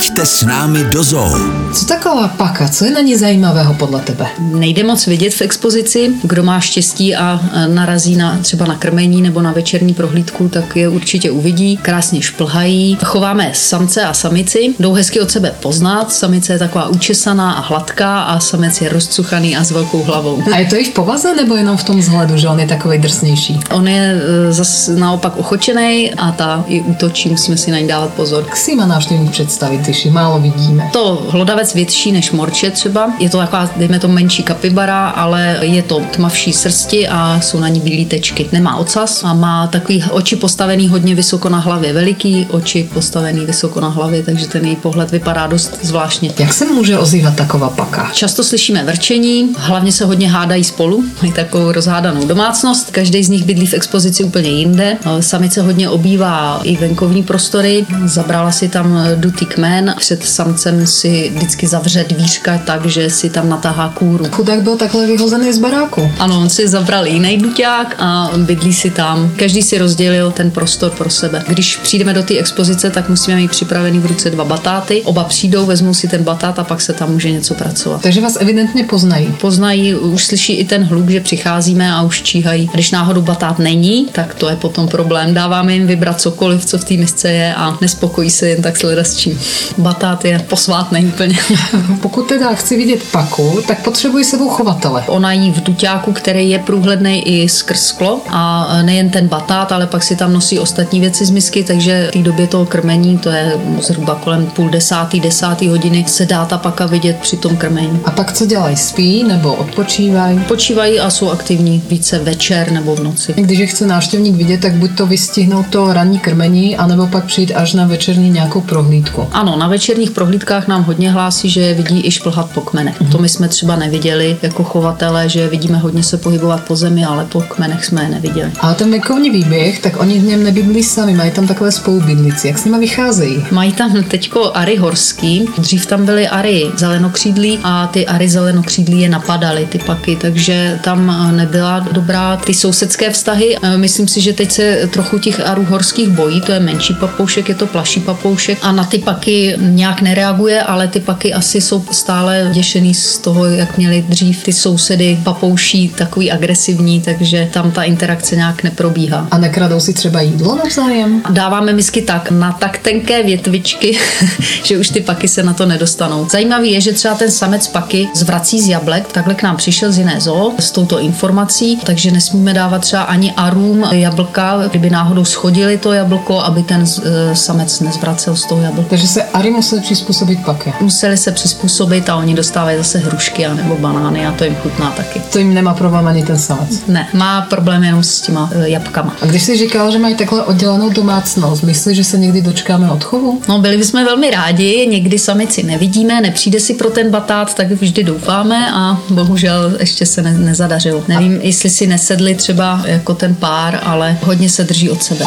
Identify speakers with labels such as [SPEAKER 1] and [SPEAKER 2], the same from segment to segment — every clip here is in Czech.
[SPEAKER 1] Pojďte s námi do zoo.
[SPEAKER 2] Co taková paka? Co je na ní zajímavého podle tebe?
[SPEAKER 3] Nejde moc vidět v expozici. Kdo má štěstí a narazí na třeba na krmení nebo na večerní prohlídku, tak je určitě uvidí. Krásně šplhají. Chováme samce a samici. Jdou hezky od sebe poznat. Samice je taková učesaná a hladká a samec je rozcuchaný a s velkou hlavou.
[SPEAKER 2] A je to i v povaze nebo jenom v tom vzhledu, že on je takový drsnější?
[SPEAKER 3] On je e, zase naopak ochočený a ta i útočí, musíme si na ní dávat pozor.
[SPEAKER 2] Jak si má návštěvník představit, když málo vidíme?
[SPEAKER 3] To hlodavec větší než morče třeba. Je to taková, dejme to menší kapibara, ale je to tmavší srsti a jsou na ní bílé tečky. Nemá ocas a má takový oči postavený hodně vysoko na hlavě, veliký oči postavený vysoko na hlavě, takže ten její pohled vypadá dost zvláštně.
[SPEAKER 2] Jak se může ozývat taková paka?
[SPEAKER 3] Často slyšíme vrčení, hlavně se hodně hádají spolu, mají takovou rozhádanou domácnost. Každý z nich bydlí v expozici úplně jinde. Samice hodně obývá i venkovní prostory, zabrala si tam dutý kmen, před samcem si vždycky zavře dvířka tak, že si tam natáhá kůru.
[SPEAKER 2] Chudák byl takhle vyhozený z baráku.
[SPEAKER 3] Ano, on si zabral jiný duťák a bydlí si tam. Každý si rozdělil ten prostor pro sebe. Když přijdeme do té expozice, tak musíme mít připravený v ruce dva batáty. Oba přijdou, vezmou si ten batát a pak se tam může něco pracovat.
[SPEAKER 2] Takže vás evidentně poznají.
[SPEAKER 3] Poznají, už slyší i ten hluk, že přicházíme a už číhají. A když náhodou batát není, tak to je potom problém. Dáváme jim vybrat cokoliv, co v té misce je a nespokojí se jen tak s čím. Batát je posvátný úplně.
[SPEAKER 2] Pokud teda chci vidět paku, tak potřebuji sebou chovatele.
[SPEAKER 3] Ona jí v duťáku, který je průhledný i skrz sklo a nejen ten batát, ale pak si tam nosí ostatní věci z misky, takže v té době toho krmení, to je zhruba kolem půl desátý, desátý hodiny, se dá ta paka vidět při tom krmení.
[SPEAKER 2] A pak co dělají? Spí nebo odpočívají?
[SPEAKER 3] Počívají a jsou aktivní více večer nebo v noci.
[SPEAKER 2] Když je chce návštěvník vidět, tak buď to vystihnout to ranní krmení, anebo pak přijít až na večerní nějakou prohlídku.
[SPEAKER 3] Ano, na večerních prohlídkách nám hodně hlásí, že je vidí i šplhat po kmenech. Mm-hmm. To my jsme třeba neviděli jako chovatele, že vidíme hodně se pohybovat po zemi, ale po kmenech jsme je neviděli.
[SPEAKER 2] A ten venkovní výběh, tak oni v něm nebydlí sami, mají tam takové spolubydlici. Jak s nimi vycházejí?
[SPEAKER 3] Mají tam teďko ary horský, dřív tam byly ary zelenokřídlí a ty ary zelenokřídlí je napadaly, ty paky, takže tam nebyla dobrá ty sousedské vztahy. Myslím si, že teď se trochu těch arů horských bojí, to je menší papoušek, je to plaší papoušek a na ty paky nějak nereaguje, ale ty paky asi jsou stále děšený z toho, jak měli dřív ty sousedy papouší, takový agresivní, takže tam ta interakce nějak neprobíhá.
[SPEAKER 2] A nekradou si třeba jídlo navzájem?
[SPEAKER 3] Dáváme misky tak na tak tenké větvičky, že už ty paky se na to nedostanou. Zajímavý je, že třeba ten samec paky zvrací z jablek, takhle k nám přišel z jiné zoo s touto informací, takže nesmíme dávat třeba ani arům jablka, kdyby náhodou schodili to jablko, aby ten e, samec nezvracel z toho jablka.
[SPEAKER 2] Takže se ary museli přizpůsobit paky.
[SPEAKER 3] Museli se přizpůsobit a oni dostávají zase hrušky a nebo banány a to jim chutná taky.
[SPEAKER 2] To jim nemá problém ani ten samec.
[SPEAKER 3] Ne, má problém jenom s těma e, jabkama.
[SPEAKER 2] A když jsi říkal, že mají takhle oddělenou domácnost, myslíš, že se někdy dočkáme odchovu?
[SPEAKER 3] No, byli bychom velmi rádi, někdy samici nevidíme, nepřijde si pro ten batát, tak vždy doufáme a bohužel ještě se ne, nezadařilo. Nevím, a... jestli si nesedli třeba jako ten pár, ale hodně se drží od sebe.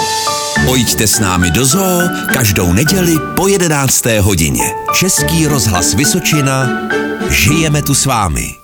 [SPEAKER 1] Pojďte s námi do zoo každou neděli po 11. hodině. Český rozhlas Vysočina. Žijeme tu s vámi.